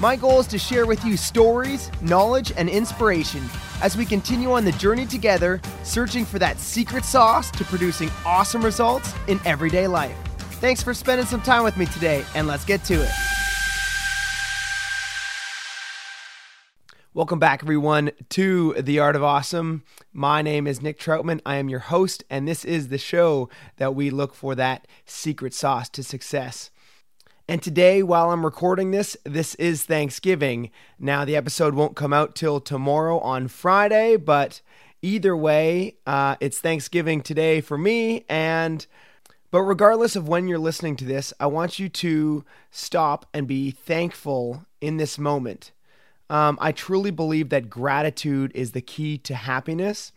My goal is to share with you stories, knowledge, and inspiration as we continue on the journey together, searching for that secret sauce to producing awesome results in everyday life. Thanks for spending some time with me today, and let's get to it. Welcome back, everyone, to The Art of Awesome. My name is Nick Troutman. I am your host, and this is the show that we look for that secret sauce to success. And today, while I'm recording this, this is Thanksgiving. Now, the episode won't come out till tomorrow on Friday, but either way, uh, it's Thanksgiving today for me. And but regardless of when you're listening to this, I want you to stop and be thankful in this moment. Um, I truly believe that gratitude is the key to happiness.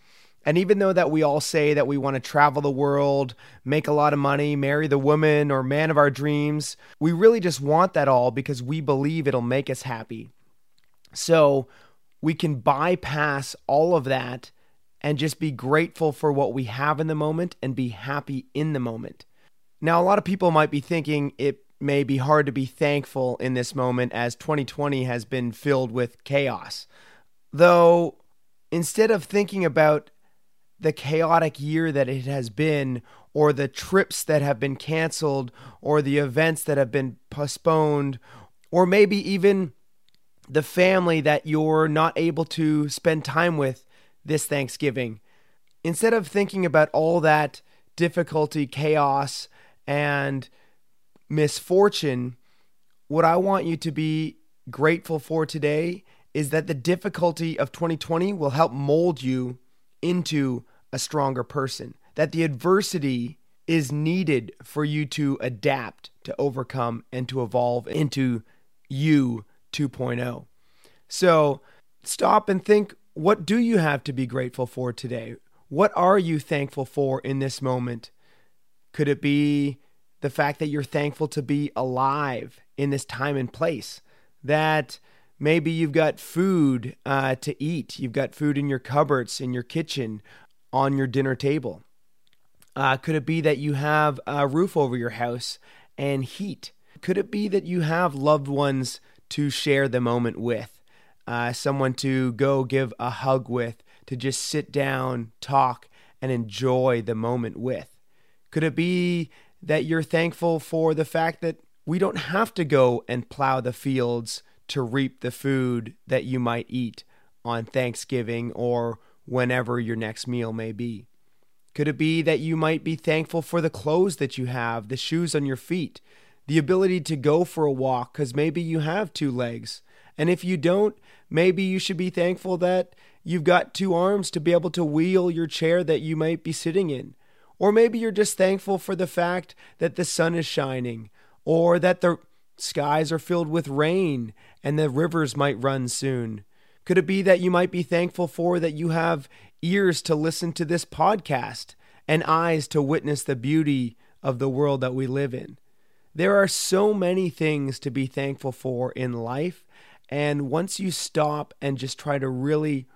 And even though that we all say that we want to travel the world, make a lot of money, marry the woman or man of our dreams, we really just want that all because we believe it'll make us happy. So we can bypass all of that and just be grateful for what we have in the moment and be happy in the moment. Now, a lot of people might be thinking it may be hard to be thankful in this moment as 2020 has been filled with chaos. Though, instead of thinking about the chaotic year that it has been, or the trips that have been canceled, or the events that have been postponed, or maybe even the family that you're not able to spend time with this Thanksgiving. Instead of thinking about all that difficulty, chaos, and misfortune, what I want you to be grateful for today is that the difficulty of 2020 will help mold you into a stronger person, that the adversity is needed for you to adapt, to overcome, and to evolve into you 2.0. So stop and think what do you have to be grateful for today? What are you thankful for in this moment? Could it be the fact that you're thankful to be alive in this time and place? That maybe you've got food uh, to eat, you've got food in your cupboards, in your kitchen, on your dinner table? Uh, could it be that you have a roof over your house and heat? Could it be that you have loved ones to share the moment with? Uh, someone to go give a hug with, to just sit down, talk, and enjoy the moment with? Could it be that you're thankful for the fact that we don't have to go and plow the fields to reap the food that you might eat on Thanksgiving or whenever your next meal may be? Could it be that you might be thankful for the clothes that you have, the shoes on your feet, the ability to go for a walk because maybe you have two legs? And if you don't, maybe you should be thankful that you've got two arms to be able to wheel your chair that you might be sitting in. Or maybe you're just thankful for the fact that the sun is shining, or that the skies are filled with rain and the rivers might run soon. Could it be that you might be thankful for that you have ears to listen to this podcast and eyes to witness the beauty of the world that we live in? There are so many things to be thankful for in life. And once you stop and just try to really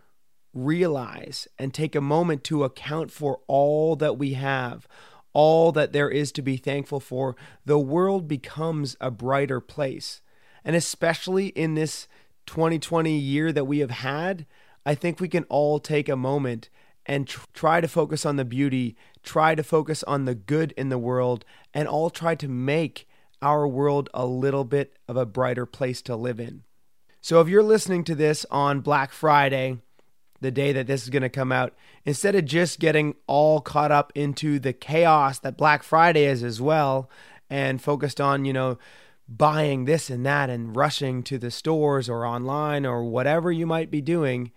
realize and take a moment to account for all that we have, all that there is to be thankful for, the world becomes a brighter place. And especially in this 2020 year that we have had, I think we can all take a moment and tr- try to focus on the beauty, try to focus on the good in the world, and all try to make our world a little bit of a brighter place to live in. So if you're listening to this on Black Friday, the day that this is going to come out, instead of just getting all caught up into the chaos that Black Friday is as well, and focused on, you know, buying this and that and rushing to the stores or online or whatever you might be doing,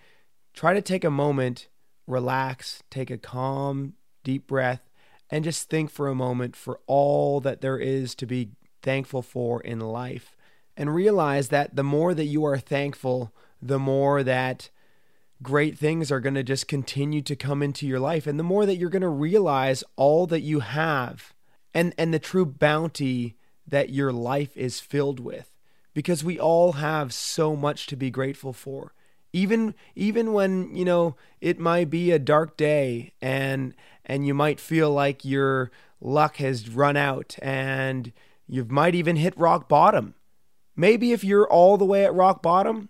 try to take a moment, relax, take a calm, deep breath, and just think for a moment for all that there is to be thankful for in life. And realize that the more that you are thankful, the more that great things are going to just continue to come into your life and the more that you're going to realize all that you have and and the true bounty that your life is filled with. Because we all have so much to be grateful for. Even even when you know it might be a dark day and and you might feel like your luck has run out and you might even hit rock bottom. Maybe if you're all the way at rock bottom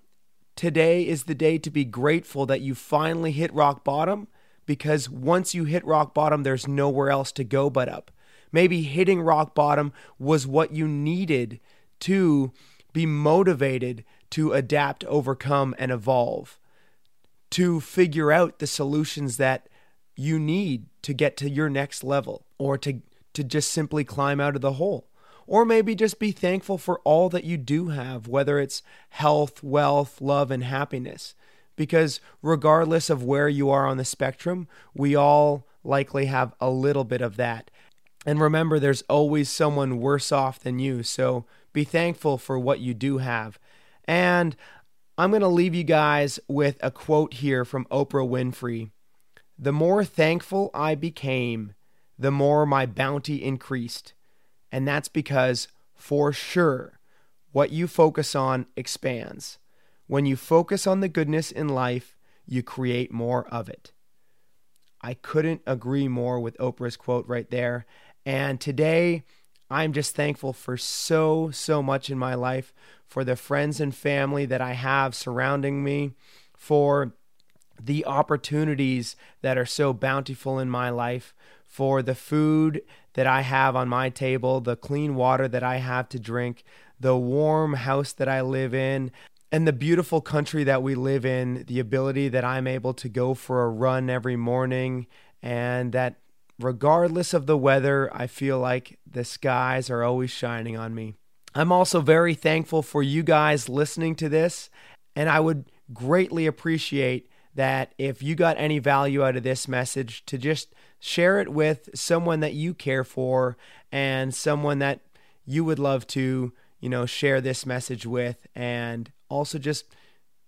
today is the day to be grateful that you finally hit rock bottom. Because once you hit rock bottom there's nowhere else to go but up maybe hitting rock bottom was what you needed to be motivated to adapt, overcome, and evolve, to figure out the solutions that you need to get to your next level or to, to just simply climb out of the hole. Or maybe just be thankful for all that you do have, whether it's health, wealth, love, and happiness. Because regardless of where you are on the spectrum, we all likely have a little bit of that. And remember, there's always someone worse off than you. So be thankful for what you do have. And I'm going to leave you guys with a quote here from Oprah Winfrey The more thankful I became, the more my bounty increased. And that's because, for sure, what you focus on expands. When you focus on the goodness in life, you create more of it. I couldn't agree more with Oprah's quote right there. And today, I'm just thankful for so, so much in my life, for the friends and family that I have surrounding me, for the opportunities that are so bountiful in my life, for the food that I have on my table, the clean water that I have to drink, the warm house that I live in, and the beautiful country that we live in, the ability that I'm able to go for a run every morning, and that regardless of the weather, I feel like the skies are always shining on me. I'm also very thankful for you guys listening to this, and I would greatly appreciate that if you got any value out of this message, to just share it with someone that you care for and someone that you would love to, you know, share this message with, and also just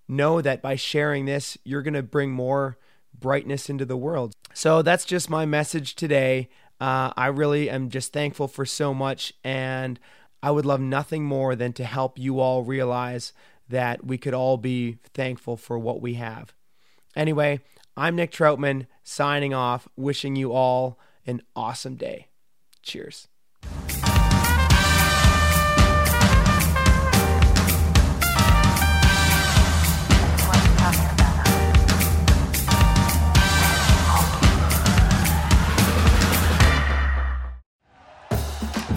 know that by sharing this, you're going to bring more brightness into the world. So that's just my message today. Uh, I really am just thankful for so much, and I would love nothing more than to help you all realize that we could all be thankful for what we have. Anyway, I'm Nick Troutman signing off, wishing you all an awesome day. Cheers.